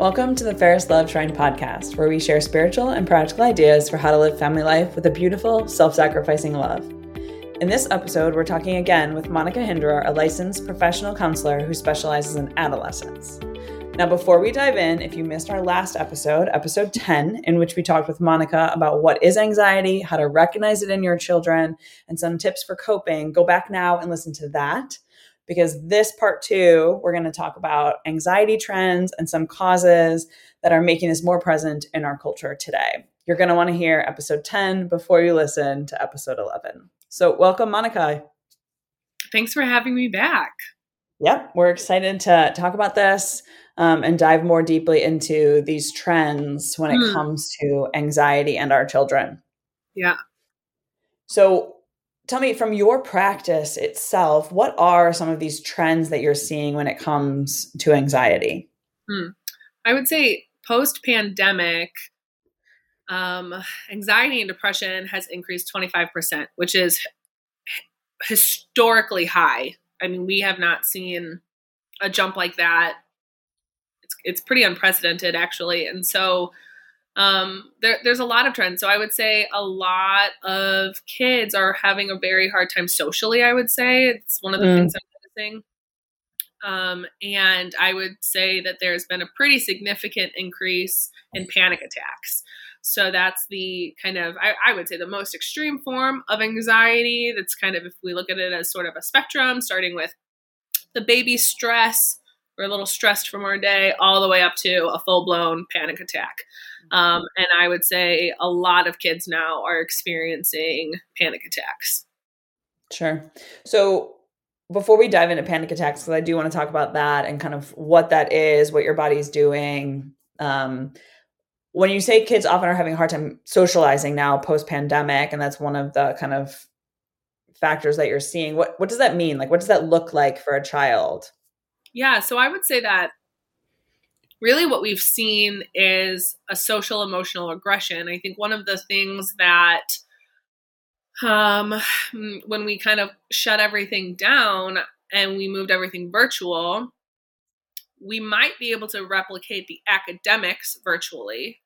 Welcome to the Ferris Love Shrine podcast, where we share spiritual and practical ideas for how to live family life with a beautiful, self sacrificing love. In this episode, we're talking again with Monica Hinderer, a licensed professional counselor who specializes in adolescence. Now, before we dive in, if you missed our last episode, episode 10, in which we talked with Monica about what is anxiety, how to recognize it in your children, and some tips for coping, go back now and listen to that because this part two, we're going to talk about anxiety trends and some causes that are making this more present in our culture today. You're going to want to hear episode 10 before you listen to episode 11. So, welcome, Monica. Thanks for having me back. Yep, we're excited to talk about this um, and dive more deeply into these trends when it mm. comes to anxiety and our children. Yeah. So, tell me from your practice itself, what are some of these trends that you're seeing when it comes to anxiety? Hmm. I would say post pandemic, um, anxiety and depression has increased 25%, which is historically high. I mean, we have not seen a jump like that. It's, it's pretty unprecedented, actually. And so, um, there, there's a lot of trends. So I would say a lot of kids are having a very hard time socially. I would say it's one of the mm. things I'm noticing. Um, and I would say that there's been a pretty significant increase in panic attacks. So that's the kind of, I, I, would say, the most extreme form of anxiety. That's kind of, if we look at it as sort of a spectrum, starting with the baby stress, we're a little stressed from our day, all the way up to a full blown panic attack. Um, and I would say a lot of kids now are experiencing panic attacks. Sure. So before we dive into panic attacks, because I do want to talk about that and kind of what that is, what your body's doing. Um, when you say kids often are having a hard time socializing now post pandemic, and that's one of the kind of factors that you're seeing, what what does that mean? Like, what does that look like for a child? Yeah, so I would say that really what we've seen is a social emotional aggression. I think one of the things that um, when we kind of shut everything down and we moved everything virtual, we might be able to replicate the academics virtually.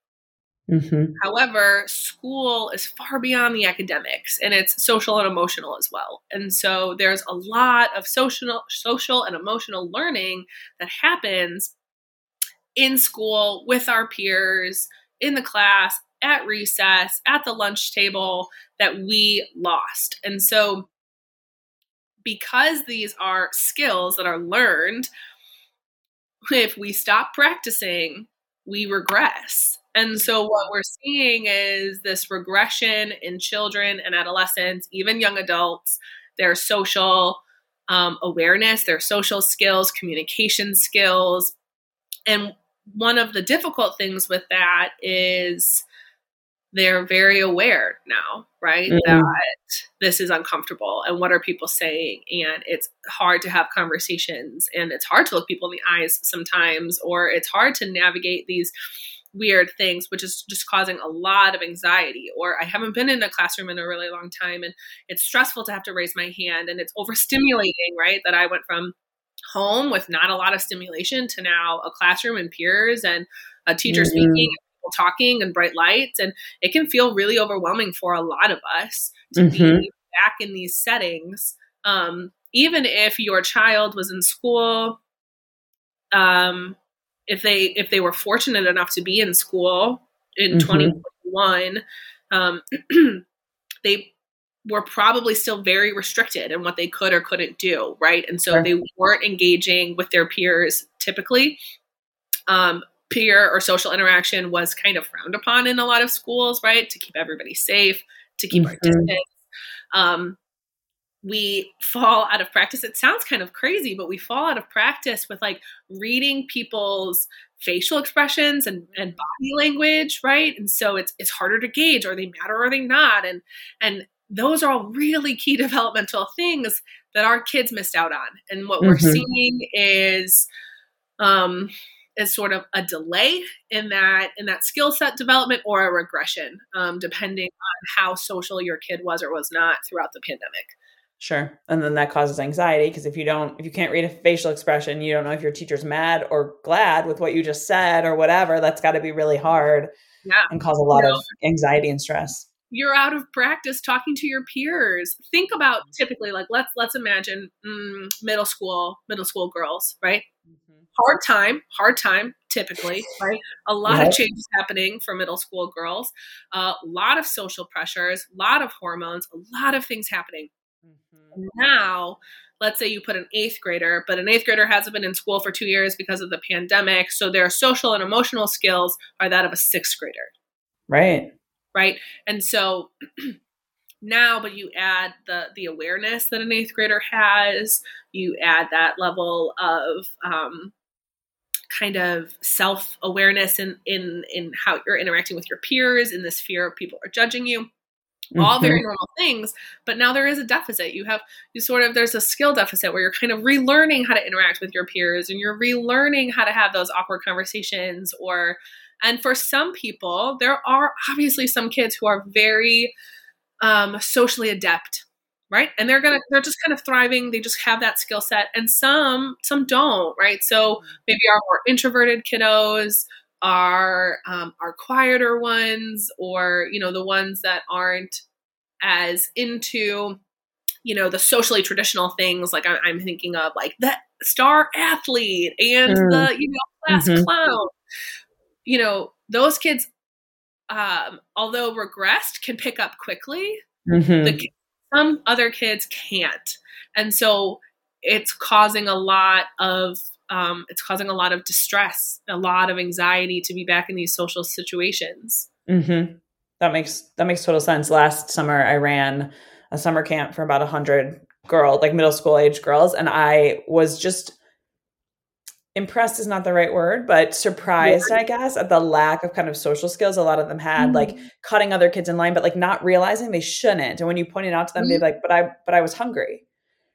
Mm-hmm. However, school is far beyond the academics and it's social and emotional as well. And so there's a lot of social social and emotional learning that happens in school with our peers, in the class, at recess, at the lunch table that we lost. And so, because these are skills that are learned, if we stop practicing, we regress. And so, what we're seeing is this regression in children and adolescents, even young adults, their social um, awareness, their social skills, communication skills. And one of the difficult things with that is they're very aware now, right? Mm-hmm. That this is uncomfortable and what are people saying? And it's hard to have conversations and it's hard to look people in the eyes sometimes, or it's hard to navigate these weird things, which is just causing a lot of anxiety. Or I haven't been in a classroom in a really long time and it's stressful to have to raise my hand and it's overstimulating, right? That I went from home with not a lot of stimulation to now a classroom and peers and a teacher mm-hmm. speaking talking and bright lights and it can feel really overwhelming for a lot of us to mm-hmm. be back in these settings um, even if your child was in school um, if they if they were fortunate enough to be in school in mm-hmm. 2021 um, they were probably still very restricted in what they could or couldn't do, right? And so sure. they weren't engaging with their peers typically. Um, peer or social interaction was kind of frowned upon in a lot of schools, right? To keep everybody safe, to keep mm-hmm. our distance. Um, we fall out of practice. It sounds kind of crazy, but we fall out of practice with like reading people's facial expressions and, and body language, right? And so it's it's harder to gauge are they mad or are they not? And and those are all really key developmental things that our kids missed out on. And what mm-hmm. we're seeing is um, is sort of a delay in that in that skill set development or a regression, um, depending on how social your kid was or was not throughout the pandemic. Sure. And then that causes anxiety because if you don't, if you can't read a facial expression, you don't know if your teacher's mad or glad with what you just said or whatever. That's got to be really hard yeah. and cause a lot you know, of anxiety and stress. You're out of practice talking to your peers. Think about typically like let's let's imagine mm, middle school middle school girls, right? Mm-hmm. Hard time, hard time typically, right? A lot right. of changes happening for middle school girls, a uh, lot of social pressures, a lot of hormones, a lot of things happening. Mm-hmm. Now, let's say you put an eighth grader, but an eighth grader hasn't been in school for two years because of the pandemic. So their social and emotional skills are that of a sixth grader. Right. Right. And so now, but you add the the awareness that an eighth grader has, you add that level of um, kind of self awareness in in in how you're interacting with your peers, in this fear of people are judging you all very mm-hmm. normal things but now there is a deficit you have you sort of there's a skill deficit where you're kind of relearning how to interact with your peers and you're relearning how to have those awkward conversations or and for some people there are obviously some kids who are very um, socially adept right? And they're gonna they're just kind of thriving. They just have that skill set. And some some don't right? So maybe our more introverted kiddos are um, are quieter ones or you know the ones that aren't as into you know the socially traditional things like I'm, I'm thinking of like the star athlete and mm. the you know class mm-hmm. clown you know those kids um, although regressed can pick up quickly mm-hmm. the, some other kids can't and so it's causing a lot of um, it's causing a lot of distress, a lot of anxiety to be back in these social situations. Mm-hmm. That makes that makes total sense. Last summer, I ran a summer camp for about a hundred girls, like middle school age girls, and I was just impressed is not the right word, but surprised, yeah. I guess, at the lack of kind of social skills a lot of them had, mm-hmm. like cutting other kids in line, but like not realizing they shouldn't. And when you pointed out to them, mm-hmm. they'd be like, "But I, but I was hungry."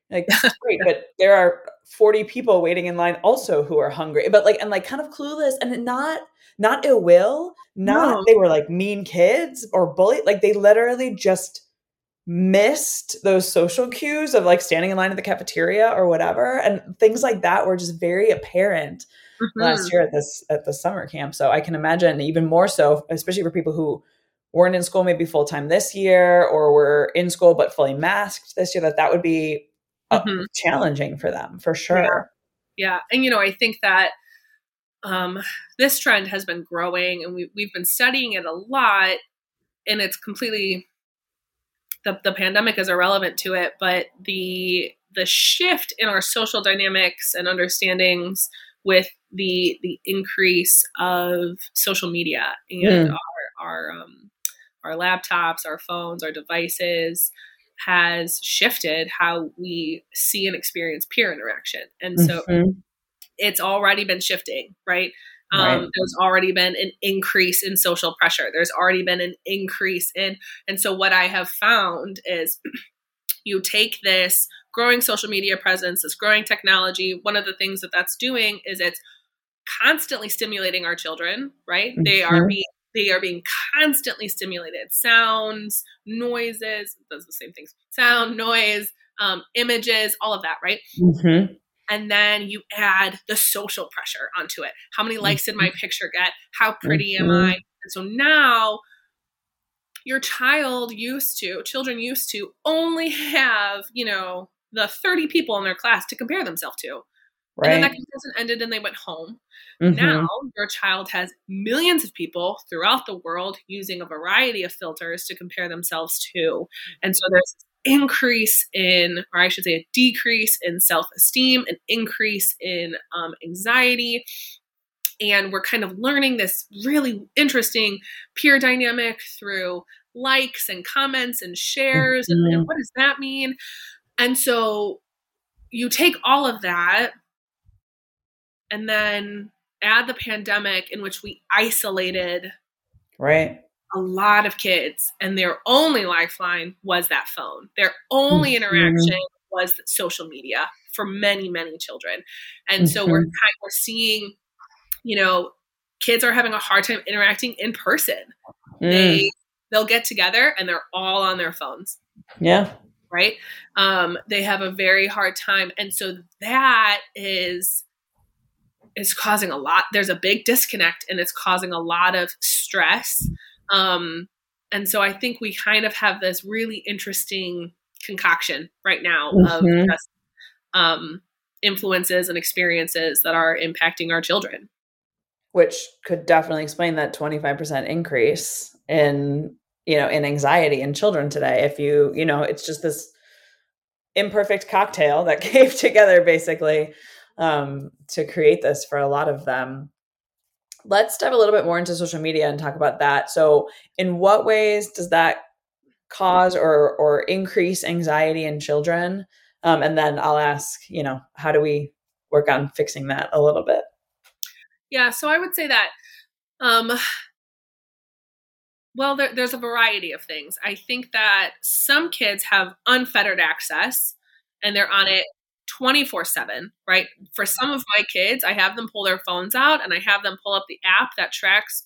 Like, great, but there are 40 people waiting in line also who are hungry. But like, and like kind of clueless and not, not ill will, not no. they were like mean kids or bully. Like they literally just missed those social cues of like standing in line at the cafeteria or whatever. And things like that were just very apparent mm-hmm. last year at this, at the summer camp. So I can imagine even more so, especially for people who, weren't in school maybe full time this year or were in school but fully masked this year that that would be mm-hmm. challenging for them for sure. Yeah. yeah. And, you know, I think that um, this trend has been growing and we, we've been studying it a lot and it's completely the, the pandemic is irrelevant to it but the the shift in our social dynamics and understandings with the the increase of social media and mm. our our um, our laptops our phones our devices has shifted how we see and experience peer interaction. And so mm-hmm. it's already been shifting, right? Um, right. There's already been an increase in social pressure. There's already been an increase in, and so what I have found is you take this growing social media presence, this growing technology. One of the things that that's doing is it's constantly stimulating our children, right? Mm-hmm. They are mm-hmm. being they are being constantly stimulated sounds noises does the same things sound noise um, images all of that right mm-hmm. And then you add the social pressure onto it how many likes mm-hmm. did my mm-hmm. picture get how pretty mm-hmm. am i and so now your child used to children used to only have you know the 30 people in their class to compare themselves to Right. And then that comparison ended and they went home. Mm-hmm. Now your child has millions of people throughout the world using a variety of filters to compare themselves to. And so there's increase in, or I should say, a decrease in self esteem, an increase in um, anxiety. And we're kind of learning this really interesting peer dynamic through likes and comments and shares. Mm-hmm. And, and what does that mean? And so you take all of that and then add the pandemic in which we isolated right a lot of kids and their only lifeline was that phone their only mm-hmm. interaction was social media for many many children and mm-hmm. so we're mm-hmm. we're seeing you know kids are having a hard time interacting in person mm. they they'll get together and they're all on their phones yeah right? Um, they have a very hard time. And so that is is causing a lot there's a big disconnect and it's causing a lot of stress um, and so i think we kind of have this really interesting concoction right now mm-hmm. of just, um, influences and experiences that are impacting our children which could definitely explain that 25% increase in you know in anxiety in children today if you you know it's just this imperfect cocktail that came together basically um, to create this for a lot of them let's dive a little bit more into social media and talk about that. So in what ways does that cause or or increase anxiety in children? Um, and then i'll ask you know how do we work on fixing that a little bit? Yeah so i would say that um, well, there, there's a variety of things. I think that some kids have unfettered access and they're on it 24 7, right? For mm-hmm. some of my kids, I have them pull their phones out and I have them pull up the app that tracks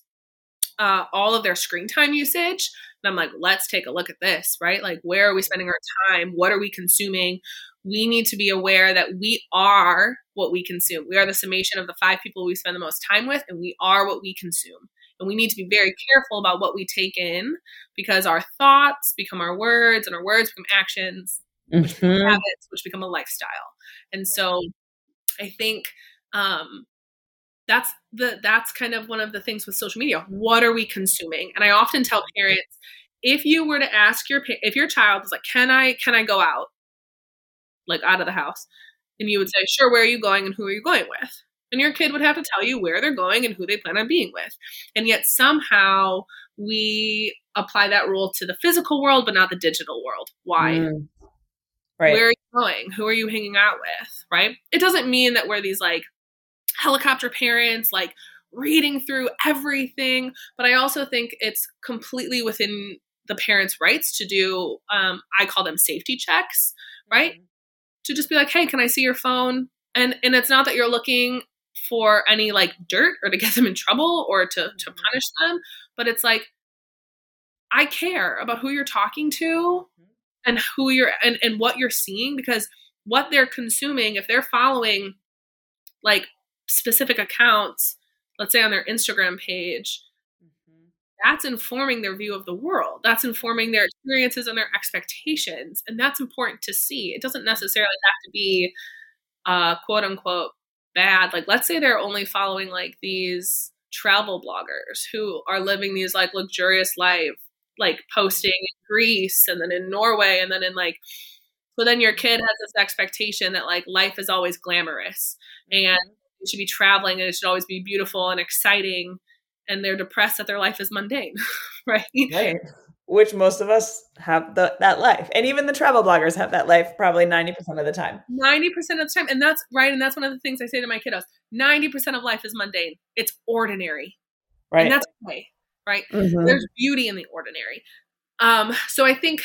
uh, all of their screen time usage. And I'm like, let's take a look at this, right? Like, where are we spending our time? What are we consuming? We need to be aware that we are what we consume. We are the summation of the five people we spend the most time with, and we are what we consume. And we need to be very careful about what we take in because our thoughts become our words and our words become actions, mm-hmm. become habits, which become a lifestyle. And so I think um, that's the that's kind of one of the things with social media. What are we consuming? And I often tell parents, if you were to ask your if your child is like, "Can I can I go out?" like out of the house, and you would say, "Sure, where are you going and who are you going with?" And your kid would have to tell you where they're going and who they plan on being with. And yet somehow we apply that rule to the physical world, but not the digital world. Why? Mm. Right. Where are you going? Who are you hanging out with? Right? It doesn't mean that we're these like helicopter parents, like reading through everything, but I also think it's completely within the parents' rights to do, um, I call them safety checks, right? Mm-hmm. To just be like, hey, can I see your phone? And and it's not that you're looking for any like dirt or to get them in trouble or to, to mm-hmm. punish them, but it's like, I care about who you're talking to mm-hmm. And who you're and, and what you're seeing because what they're consuming, if they're following like specific accounts, let's say on their Instagram page, mm-hmm. that's informing their view of the world. That's informing their experiences and their expectations. And that's important to see. It doesn't necessarily have to be uh, quote unquote bad. Like, let's say they're only following like these travel bloggers who are living these like luxurious life, like posting in Greece and then in Norway and then in like, so then your kid has this expectation that like life is always glamorous mm-hmm. and you should be traveling and it should always be beautiful and exciting. And they're depressed that their life is mundane, right? Right which most of us have the, that life. And even the travel bloggers have that life probably 90% of the time. 90% of the time. And that's right. And that's one of the things I say to my kiddos 90% of life is mundane, it's ordinary. Right. And that's okay. Right. Mm-hmm. There's beauty in the ordinary. Um, so I think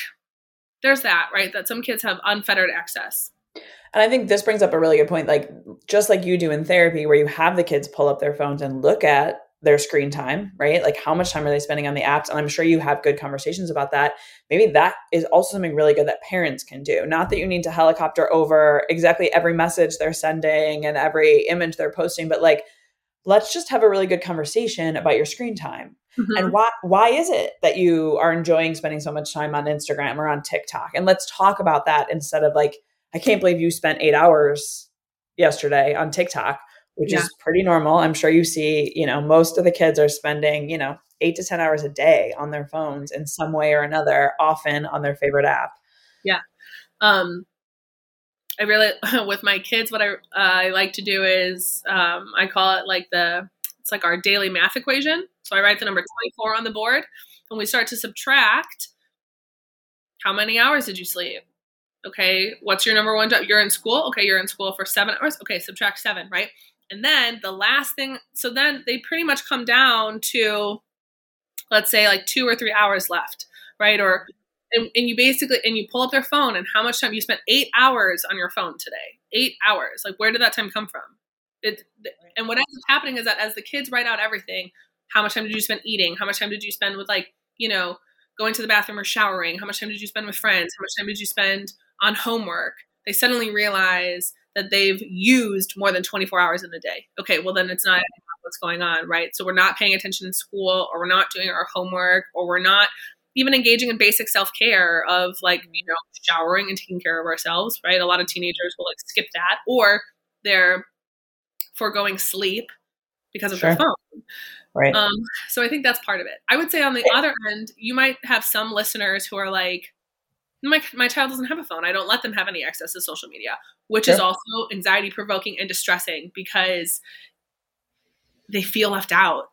there's that, right? That some kids have unfettered access. And I think this brings up a really good point. Like, just like you do in therapy, where you have the kids pull up their phones and look at their screen time, right? Like how much time are they spending on the apps? And I'm sure you have good conversations about that. Maybe that is also something really good that parents can do. Not that you need to helicopter over exactly every message they're sending and every image they're posting, but like let's just have a really good conversation about your screen time. Mm-hmm. And why why is it that you are enjoying spending so much time on Instagram or on TikTok? And let's talk about that instead of like I can't believe you spent 8 hours yesterday on TikTok which yeah. is pretty normal. I'm sure you see, you know, most of the kids are spending, you know, eight to 10 hours a day on their phones in some way or another, often on their favorite app. Yeah. Um, I really, with my kids, what I, uh, I like to do is um, I call it like the, it's like our daily math equation. So I write the number 24 on the board and we start to subtract how many hours did you sleep? Okay, what's your number one job? You're in school. Okay, you're in school for seven hours. Okay, subtract seven, right? And then the last thing, so then they pretty much come down to, let's say, like two or three hours left, right? Or, and, and you basically, and you pull up their phone and how much time you spent eight hours on your phone today. Eight hours. Like, where did that time come from? It, and what ends up happening is that as the kids write out everything, how much time did you spend eating? How much time did you spend with like, you know, going to the bathroom or showering? How much time did you spend with friends? How much time did you spend on homework? They suddenly realize that they've used more than 24 hours in a day. Okay, well, then it's not what's going on, right? So we're not paying attention in school, or we're not doing our homework, or we're not even engaging in basic self care of like, you know, showering and taking care of ourselves, right? A lot of teenagers will like skip that, or they're foregoing sleep because of sure. their phone. Right. Um, so I think that's part of it. I would say on the right. other end, you might have some listeners who are like, my, my child doesn't have a phone. I don't let them have any access to social media, which sure. is also anxiety provoking and distressing because they feel left out.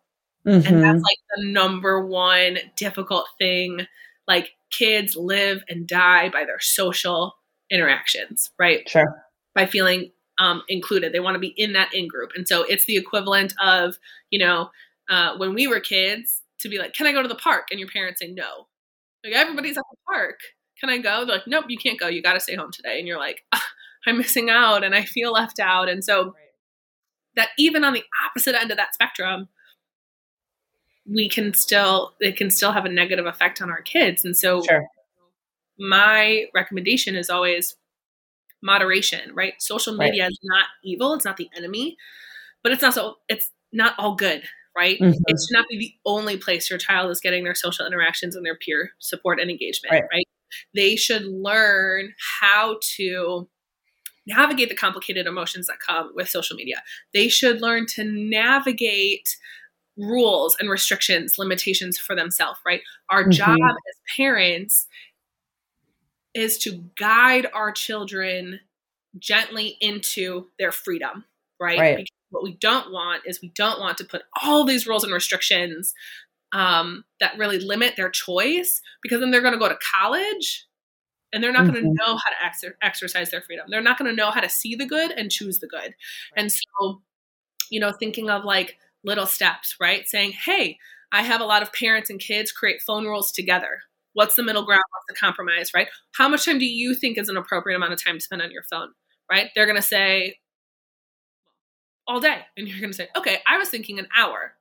Mm-hmm. And that's like the number one difficult thing. Like kids live and die by their social interactions, right? Sure. By feeling um, included. They want to be in that in group. And so it's the equivalent of, you know, uh, when we were kids to be like, can I go to the park? And your parents say no. Like everybody's at the park. Can I go? They're like, nope, you can't go. You got to stay home today. And you're like, I'm missing out and I feel left out. And so that even on the opposite end of that spectrum, we can still it can still have a negative effect on our kids. And so sure. my recommendation is always moderation, right? Social media right. is not evil, it's not the enemy, but it's not so it's not all good, right? Mm-hmm. It should not be the only place your child is getting their social interactions and their peer support and engagement, right? right? They should learn how to navigate the complicated emotions that come with social media. They should learn to navigate rules and restrictions, limitations for themselves, right? Our mm-hmm. job as parents is to guide our children gently into their freedom, right? right. What we don't want is we don't want to put all these rules and restrictions um, that really limit their choice because then they're going to go to college and they're not mm-hmm. going to know how to ex- exercise their freedom. They're not going to know how to see the good and choose the good. Right. And so, you know, thinking of like little steps, right? Saying, hey, I have a lot of parents and kids create phone rules together. What's the middle ground? What's the compromise, right? How much time do you think is an appropriate amount of time to spend on your phone, right? They're going to say, all day. And you're going to say, okay, I was thinking an hour.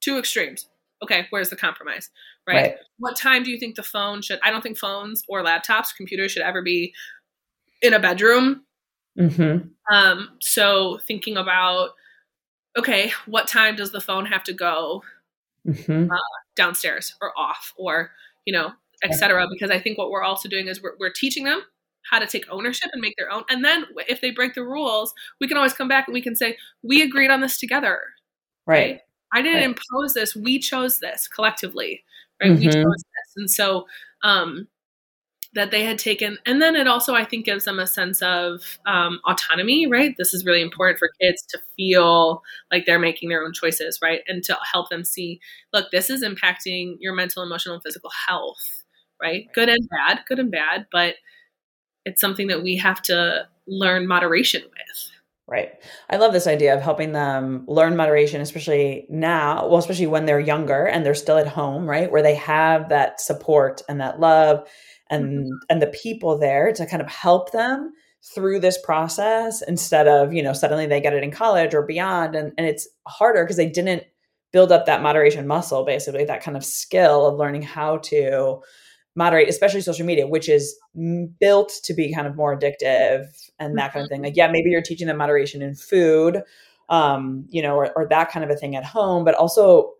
Two extremes okay, where's the compromise? Right? right? What time do you think the phone should? I don't think phones or laptops, computers should ever be in a bedroom. Mm-hmm. Um, so thinking about, okay, what time does the phone have to go mm-hmm. uh, downstairs or off or, you know, etc. Because I think what we're also doing is we're, we're teaching them how to take ownership and make their own. And then if they break the rules, we can always come back and we can say, we agreed on this together. Right. right? I didn't right. impose this. We chose this collectively, right? Mm-hmm. We chose this. And so, um, that they had taken, and then it also, I think, gives them a sense of um, autonomy, right? This is really important for kids to feel like they're making their own choices, right? And to help them see, look, this is impacting your mental, emotional, and physical health, right? Good and bad, good and bad, but it's something that we have to learn moderation with. Right. I love this idea of helping them learn moderation, especially now, well, especially when they're younger and they're still at home, right? Where they have that support and that love and mm-hmm. and the people there to kind of help them through this process instead of, you know, suddenly they get it in college or beyond. And, and it's harder because they didn't build up that moderation muscle, basically, that kind of skill of learning how to moderate, especially social media, which is built to be kind of more addictive and that kind of thing. Mm-hmm. Like, yeah, maybe you're teaching them moderation in food, um, you know, or, or that kind of a thing at home, but also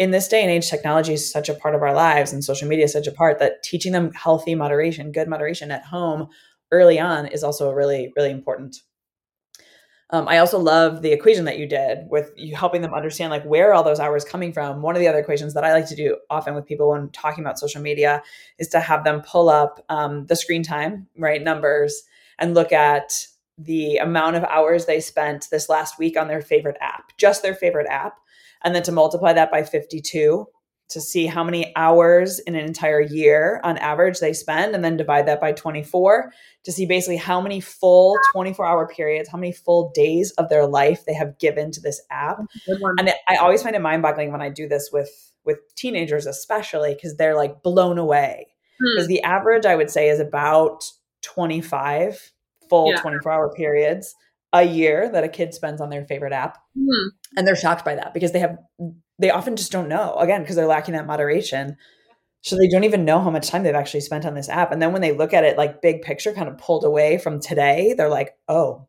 in this day and age, technology is such a part of our lives and social media is such a part that teaching them healthy moderation, good moderation at home early on is also really, really important. Um, I also love the equation that you did with you helping them understand like where all those hours coming from. One of the other equations that I like to do often with people when talking about social media is to have them pull up um, the screen time, right, numbers, and look at the amount of hours they spent this last week on their favorite app, just their favorite app, and then to multiply that by 52 to see how many hours in an entire year on average they spend and then divide that by 24 to see basically how many full 24 hour periods how many full days of their life they have given to this app and it, i always find it mind boggling when i do this with with teenagers especially because they're like blown away because hmm. the average i would say is about 25 full yeah. 24 hour periods a year that a kid spends on their favorite app. Mm-hmm. And they're shocked by that because they have they often just don't know again because they're lacking that moderation So they don't even know how much time they've actually spent on this app. And then when they look at it like big picture, kind of pulled away from today, they're like, oh,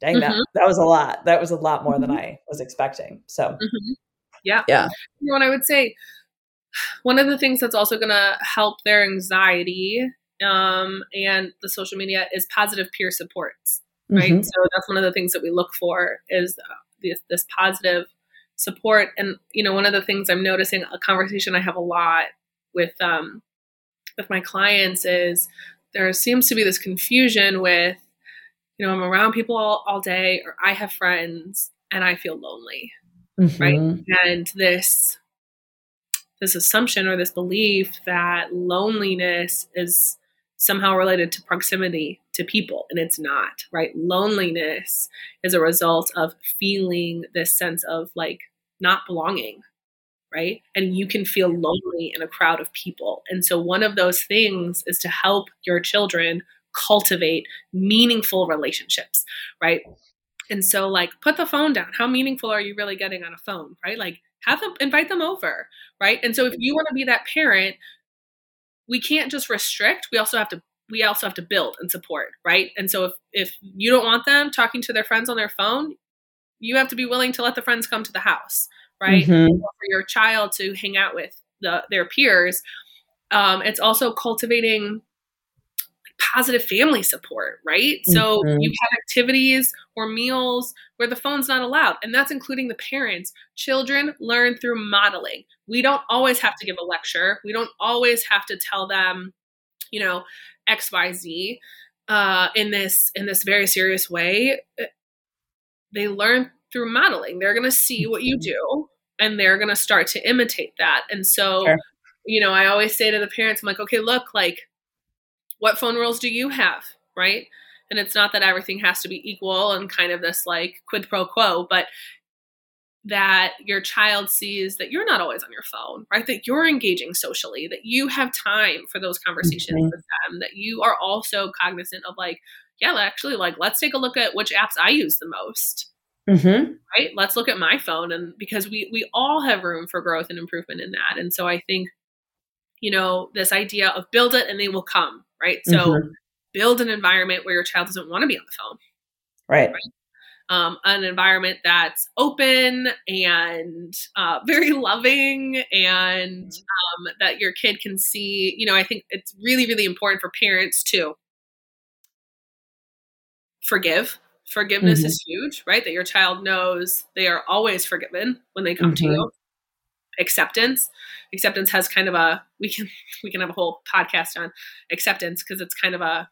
dang, mm-hmm. that, that was a lot. That was a lot more mm-hmm. than I was expecting. So, mm-hmm. yeah. Yeah. You know, and I would say one of the things that's also going to help their anxiety um, and the social media is positive peer supports, right? Mm-hmm. So that's one of the things that we look for is uh, this, this positive support. And, you know, one of the things I'm noticing, a conversation I have a lot with um, with my clients is there seems to be this confusion with you know i'm around people all, all day or i have friends and i feel lonely mm-hmm. right and this this assumption or this belief that loneliness is somehow related to proximity to people and it's not right loneliness is a result of feeling this sense of like not belonging right? And you can feel lonely in a crowd of people. And so, one of those things is to help your children cultivate meaningful relationships, right? And so, like, put the phone down. How meaningful are you really getting on a phone, right? Like, have them invite them over, right? And so, if you want to be that parent, we can't just restrict. We also have to we also have to build and support, right? And so, if if you don't want them talking to their friends on their phone, you have to be willing to let the friends come to the house, right? Mm-hmm. For your child to hang out with the, their peers. Um, it's also cultivating positive family support, right? Mm-hmm. So you have activities or meals where the phone's not allowed, and that's including the parents. Children learn through modeling. We don't always have to give a lecture. We don't always have to tell them, you know, X, Y, Z uh, in this in this very serious way. They learn through modeling. They're going to see what you do and they're going to start to imitate that. And so, sure. you know, I always say to the parents, I'm like, okay, look, like, what phone rules do you have? Right. And it's not that everything has to be equal and kind of this like quid pro quo, but that your child sees that you're not always on your phone, right? That you're engaging socially, that you have time for those conversations mm-hmm. with them, that you are also cognizant of like, yeah, actually, like, let's take a look at which apps I use the most Mm-hmm. Right? Let's look at my phone, and because we we all have room for growth and improvement in that, and so I think, you know, this idea of build it and they will come, right? So mm-hmm. build an environment where your child doesn't want to be on the phone, right? right? Um, an environment that's open and uh, very loving and mm-hmm. um, that your kid can see you know i think it's really really important for parents to forgive Forgiveness mm-hmm. is huge, right? That your child knows they are always forgiven when they come mm-hmm. to you. Acceptance. Acceptance has kind of a we can we can have a whole podcast on acceptance because it's kind of a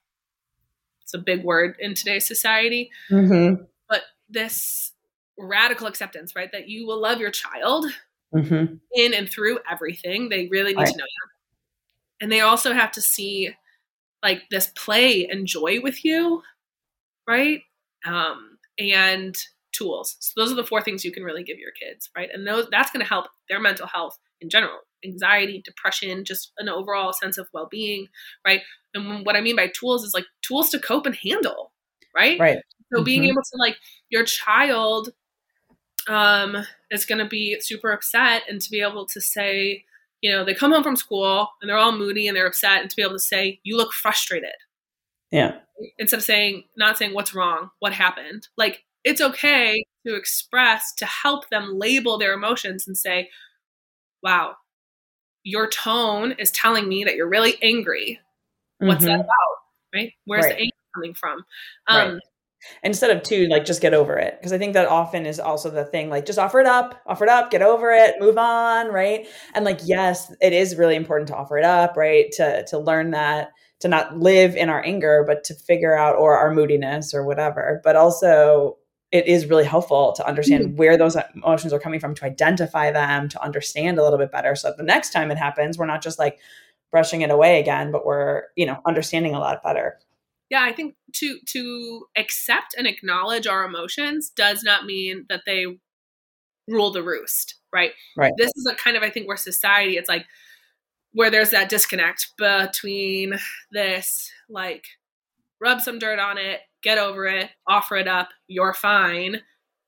it's a big word in today's society. Mm-hmm. But this radical acceptance, right? That you will love your child mm-hmm. in and through everything. They really need right. to know that. And they also have to see like this play and joy with you, right? um, and tools. So those are the four things you can really give your kids, right? And those that's going to help their mental health in general, anxiety, depression, just an overall sense of well-being, right? And what I mean by tools is like tools to cope and handle, right? Right. So mm-hmm. being able to like your child um is going to be super upset and to be able to say, you know, they come home from school and they're all moody and they're upset and to be able to say, you look frustrated yeah. Instead of saying, not saying what's wrong, what happened. Like, it's okay to express, to help them label their emotions and say, wow, your tone is telling me that you're really angry. What's mm-hmm. that about? Right? Where's right. the anger coming from? Um, right. Instead of two, like just get over it. Because I think that often is also the thing, like just offer it up, offer it up, get over it, move on, right? And like, yes, it is really important to offer it up, right? To to learn that to not live in our anger, but to figure out or our moodiness or whatever. But also, it is really helpful to understand mm-hmm. where those emotions are coming from, to identify them, to understand a little bit better. So the next time it happens, we're not just like brushing it away again, but we're, you know, understanding a lot better. Yeah, I think to to accept and acknowledge our emotions does not mean that they rule the roost, right? Right. This is a kind of I think where society it's like where there's that disconnect between this like rub some dirt on it, get over it, offer it up, you're fine,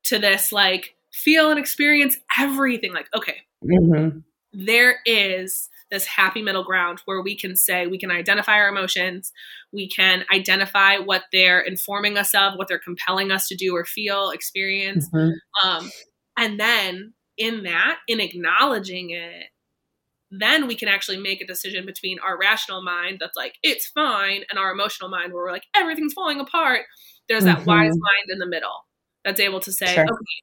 to this like feel and experience everything. Like, okay, mm-hmm. there is this happy middle ground where we can say we can identify our emotions we can identify what they're informing us of what they're compelling us to do or feel experience mm-hmm. um, and then in that in acknowledging it then we can actually make a decision between our rational mind that's like it's fine and our emotional mind where we're like everything's falling apart there's that mm-hmm. wise mind in the middle that's able to say sure. okay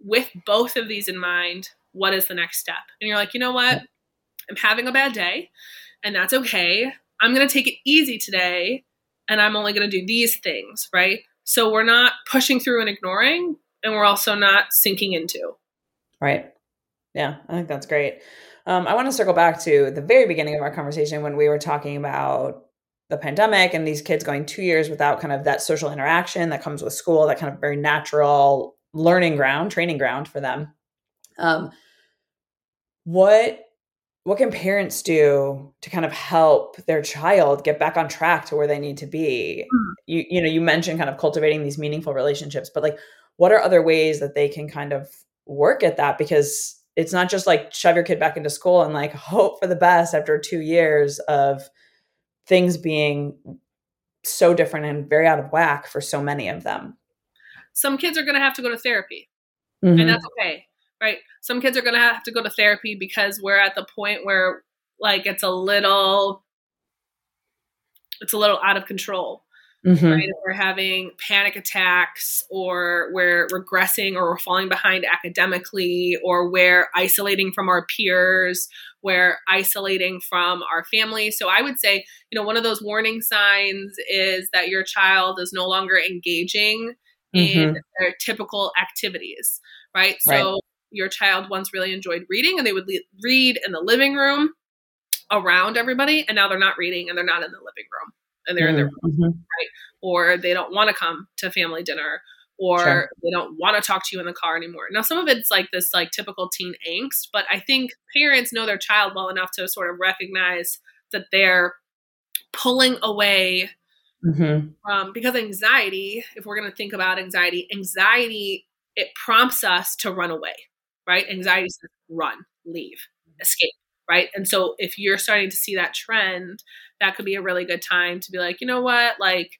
with both of these in mind what is the next step and you're like you know what i'm having a bad day and that's okay. I'm going to take it easy today and i'm only going to do these things right? So we're not pushing through and ignoring and we're also not sinking into. Right. Yeah i think that's great. Um, I want to circle back to the very beginning of our conversation when we were talking about the pandemic and these kids going two years without kind of that social interaction that comes with school, that kind of very natural learning ground, training ground for them. Um, what what can parents do to kind of help their child get back on track to where they need to be? Mm. You you know, you mentioned kind of cultivating these meaningful relationships, but like what are other ways that they can kind of work at that because it's not just like shove your kid back into school and like hope for the best after two years of things being so different and very out of whack for so many of them. Some kids are going to have to go to therapy, mm-hmm. and that's okay, right? Some kids are going to have to go to therapy because we're at the point where like it's a little it's a little out of control Mm-hmm. Right? If we're having panic attacks or we're regressing or we're falling behind academically or we're isolating from our peers, we're isolating from our family. So I would say, you know, one of those warning signs is that your child is no longer engaging mm-hmm. in their typical activities, right? right? Your child once really enjoyed reading and they would le- read in the living room around everybody and now they're not reading and they're not in the living room and they're mm-hmm. in their room, mm-hmm. right? Or they don't want to come to family dinner, or sure. they don't want to talk to you in the car anymore. Now, some of it's like this like typical teen angst, but I think parents know their child well enough to sort of recognize that they're pulling away mm-hmm. from because anxiety. If we're going to think about anxiety, anxiety it prompts us to run away, right? Anxiety says run, leave, escape right? And so if you're starting to see that trend, that could be a really good time to be like, you know what, like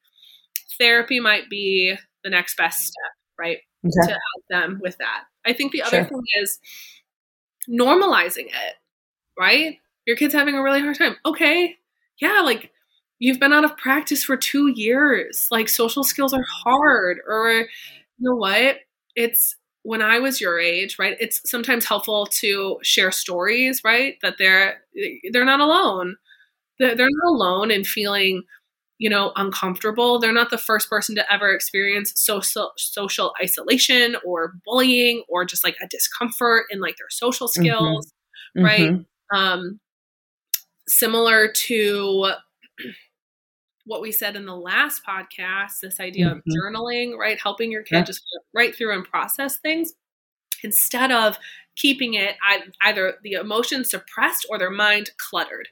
therapy might be the next best step, right? Okay. To help them with that. I think the other sure. thing is normalizing it, right? Your kid's having a really hard time. Okay, yeah, like you've been out of practice for two years. Like social skills are hard, or you know what? It's when I was your age, right, it's sometimes helpful to share stories, right? That they're they're not alone. They're, they're not alone in feeling, you know, uncomfortable. They're not the first person to ever experience social social isolation or bullying or just like a discomfort in like their social mm-hmm. skills, mm-hmm. right? Mm-hmm. Um, similar to what we said in the last podcast this idea mm-hmm. of journaling, right? Helping your kid yeah. just write through and process things instead of keeping it either the emotion suppressed or their mind cluttered.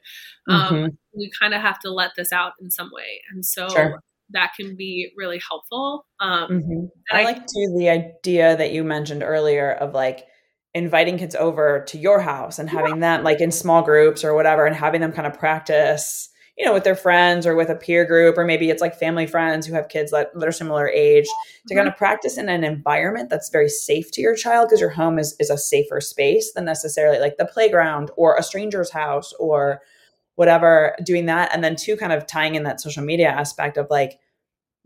Um, mm-hmm. Um, we kind of have to let this out in some way. And so sure. that can be really helpful. Um, mm-hmm. I, I like to the idea that you mentioned earlier of like, inviting kids over to your house and having yeah. them like in small groups or whatever and having them kind of practice you know, with their friends or with a peer group, or maybe it's like family friends who have kids that, that are similar age to mm-hmm. kind of practice in an environment that's very safe to your child because your home is, is a safer space than necessarily like the playground or a stranger's house or whatever, doing that. And then two, kind of tying in that social media aspect of like,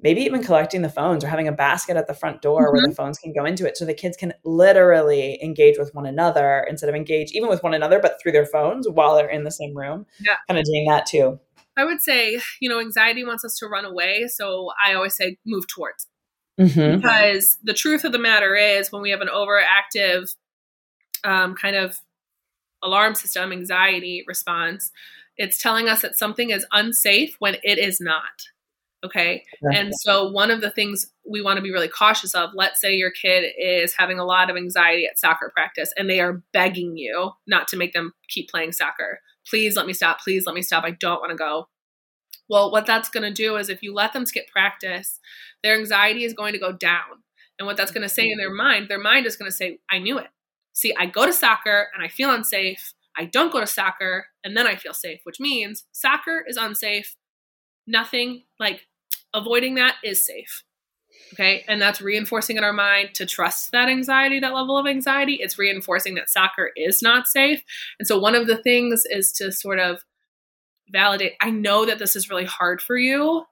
maybe even collecting the phones or having a basket at the front door mm-hmm. where the mm-hmm. phones can go into it so the kids can literally engage with one another instead of engage even with one another but through their phones while they're in the same room yeah. kind of doing that too I would say, you know, anxiety wants us to run away. So I always say move towards. Mm-hmm. Because the truth of the matter is, when we have an overactive um, kind of alarm system, anxiety response, it's telling us that something is unsafe when it is not. Okay. And so, one of the things we want to be really cautious of let's say your kid is having a lot of anxiety at soccer practice and they are begging you not to make them keep playing soccer please let me stop, please let me stop, I don't want to go. Well, what that's going to do is if you let them skip practice, their anxiety is going to go down. And what that's going to say in their mind, their mind is going to say, I knew it. See, I go to soccer and I feel unsafe, I don't go to soccer and then I feel safe, which means soccer is unsafe. Nothing like avoiding that is safe. Okay. And that's reinforcing in our mind to trust that anxiety, that level of anxiety. It's reinforcing that soccer is not safe. And so one of the things is to sort of validate I know that this is really hard for you.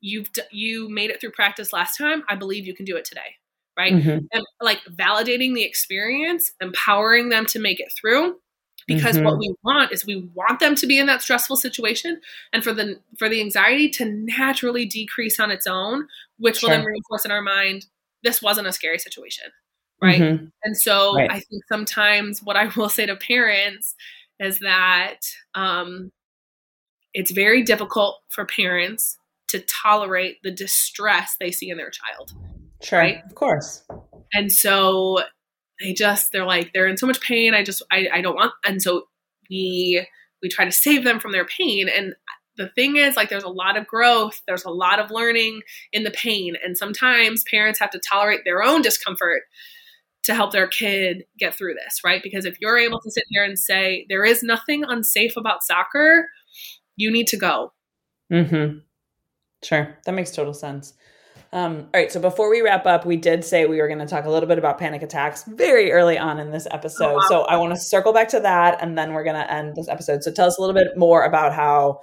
You've you made it through practice last time. I believe you can do it today. Right? Mm-hmm. And like validating the experience, empowering them to make it through because mm-hmm. what we want is we want them to be in that stressful situation and for the for the anxiety to naturally decrease on its own which sure. will then reinforce in our mind this wasn't a scary situation right mm-hmm. and so right. i think sometimes what i will say to parents is that um, it's very difficult for parents to tolerate the distress they see in their child sure right of course and so they just they're like they're in so much pain. I just i, I don't want and so we we try to save them from their pain. And the thing is like there's a lot of growth. There's a lot of learning in the pain. And sometimes parents have to tolerate their own discomfort to help their kid get through this right? Because if you're able to sit here and say there is nothing unsafe about soccer you need to go. Mm-hmm. Sure. That makes total sense um, all right. So before we wrap up, we did say we were going to talk a little bit about panic attacks very early on in this episode. Oh, wow. So I want to circle back to that and then we're going to end this episode. So tell us a little bit more about how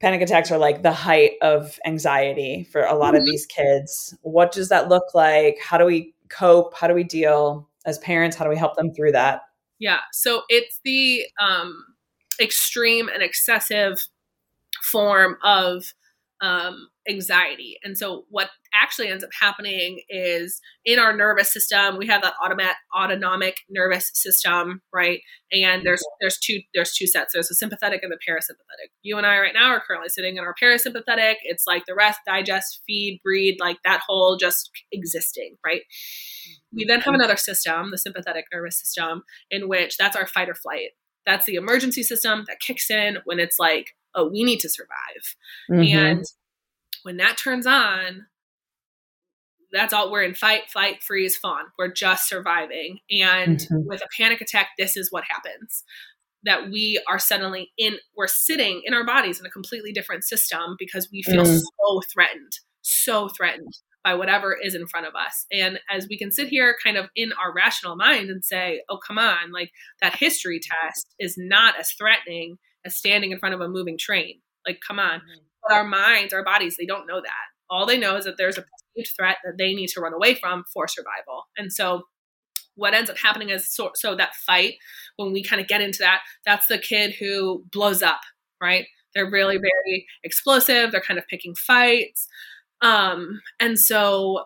panic attacks are like the height of anxiety for a lot mm-hmm. of these kids. What does that look like? How do we cope? How do we deal as parents? How do we help them through that? Yeah. So it's the um, extreme and excessive form of um, anxiety. And so what actually ends up happening is in our nervous system, we have that automat autonomic nervous system, right? And there's there's two there's two sets. There's a sympathetic and the parasympathetic. You and I right now are currently sitting in our parasympathetic. It's like the rest, digest, feed, breed, like that whole just existing, right? We then have another system, the sympathetic nervous system, in which that's our fight or flight. That's the emergency system that kicks in when it's like, oh, we need to survive. Mm-hmm. And when that turns on, that's all we're in fight, flight, freeze, fawn. We're just surviving. And mm-hmm. with a panic attack, this is what happens that we are suddenly in, we're sitting in our bodies in a completely different system because we feel mm. so threatened, so threatened by whatever is in front of us. And as we can sit here kind of in our rational mind and say, oh, come on, like that history test is not as threatening as standing in front of a moving train. Like, come on. Mm-hmm. But our minds, our bodies, they don't know that. All they know is that there's a perceived threat that they need to run away from for survival. And so what ends up happening is so, so that fight, when we kind of get into that, that's the kid who blows up, right? They're really very explosive. They're kind of picking fights. Um, and so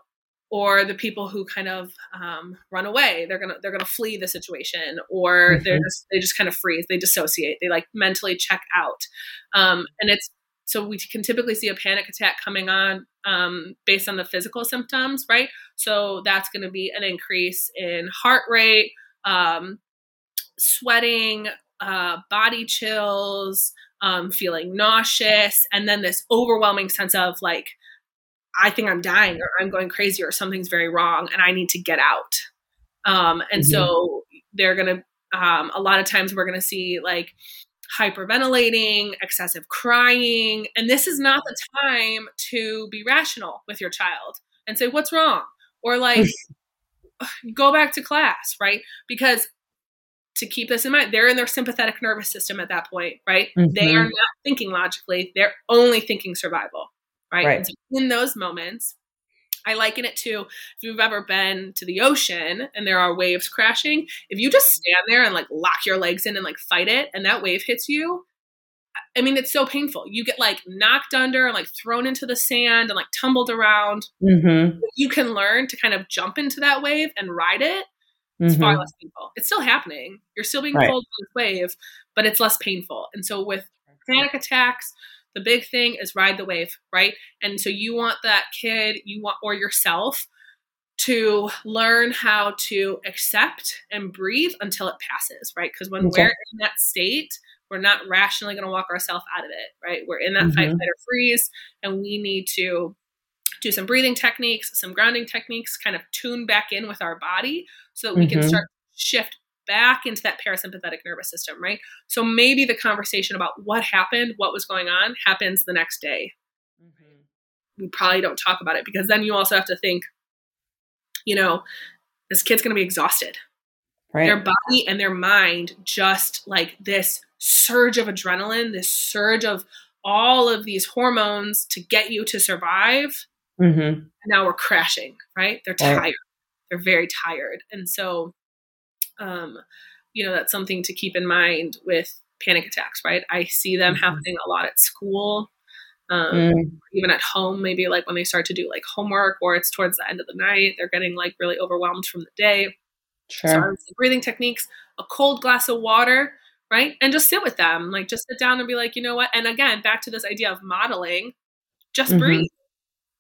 or the people who kind of um, run away they're gonna they're gonna flee the situation or mm-hmm. they're just they just kind of freeze they dissociate they like mentally check out um, and it's so we can typically see a panic attack coming on um, based on the physical symptoms right so that's going to be an increase in heart rate um, sweating uh, body chills um, feeling nauseous and then this overwhelming sense of like I think I'm dying or I'm going crazy or something's very wrong and I need to get out. Um, and mm-hmm. so they're going to, um, a lot of times we're going to see like hyperventilating, excessive crying. And this is not the time to be rational with your child and say, what's wrong? Or like, go back to class, right? Because to keep this in mind, they're in their sympathetic nervous system at that point, right? Mm-hmm. They are not thinking logically, they're only thinking survival right? right. So in those moments, I liken it to if you've ever been to the ocean and there are waves crashing, if you just stand there and like lock your legs in and like fight it and that wave hits you, I mean, it's so painful. You get like knocked under and like thrown into the sand and like tumbled around. Mm-hmm. You can learn to kind of jump into that wave and ride it. It's mm-hmm. far less painful. It's still happening. You're still being right. pulled by this wave, but it's less painful. And so with panic attacks, the big thing is ride the wave, right? And so you want that kid, you want, or yourself to learn how to accept and breathe until it passes, right? Because when okay. we're in that state, we're not rationally going to walk ourselves out of it, right? We're in that mm-hmm. fight, flight, or freeze, and we need to do some breathing techniques, some grounding techniques, kind of tune back in with our body so that we mm-hmm. can start shift back into that parasympathetic nervous system, right? So maybe the conversation about what happened, what was going on, happens the next day. Mm-hmm. We probably don't talk about it because then you also have to think, you know, this kid's going to be exhausted. Right. Their body and their mind just like this surge of adrenaline, this surge of all of these hormones to get you to survive. Mm-hmm. Now we're crashing, right? They're tired. Right. They're very tired. And so, um, you know, that's something to keep in mind with panic attacks, right? I see them mm-hmm. happening a lot at school. Um, mm. even at home, maybe like when they start to do like homework or it's towards the end of the night, they're getting like really overwhelmed from the day. Sure. So breathing techniques, a cold glass of water, right? And just sit with them, like just sit down and be like, you know what? And again, back to this idea of modeling, just mm-hmm. breathe.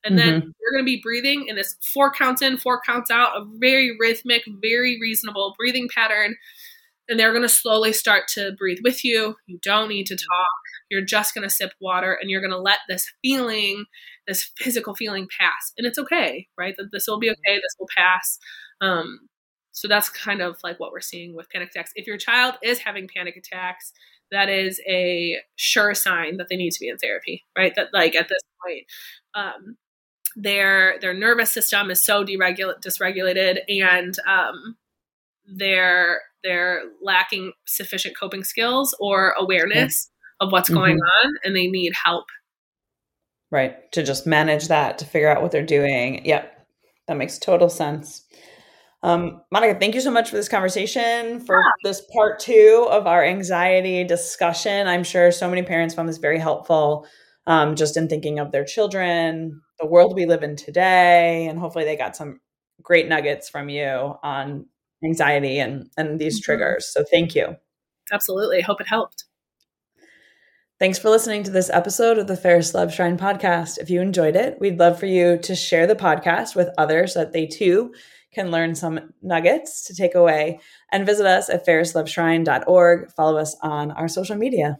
And mm-hmm. then you're going to be breathing in this four counts in, four counts out, a very rhythmic, very reasonable breathing pattern. And they're going to slowly start to breathe with you. You don't need to talk. You're just going to sip water and you're going to let this feeling, this physical feeling pass. And it's okay, right? That this will be okay. This will pass. Um, so that's kind of like what we're seeing with panic attacks. If your child is having panic attacks, that is a sure sign that they need to be in therapy, right? That like at this point, um, their their nervous system is so deregul- dysregulated, and um, they're they're lacking sufficient coping skills or awareness yeah. of what's mm-hmm. going on, and they need help. Right to just manage that to figure out what they're doing. Yep, that makes total sense. Um, Monica, thank you so much for this conversation, for yeah. this part two of our anxiety discussion. I'm sure so many parents found this very helpful um, just in thinking of their children, the world we live in today, and hopefully they got some great nuggets from you on anxiety and, and these mm-hmm. triggers. So thank you. Absolutely. Hope it helped. Thanks for listening to this episode of the Ferris Love Shrine podcast. If you enjoyed it, we'd love for you to share the podcast with others so that they too can learn some nuggets to take away. And visit us at ferrisloveshrine.org. Follow us on our social media.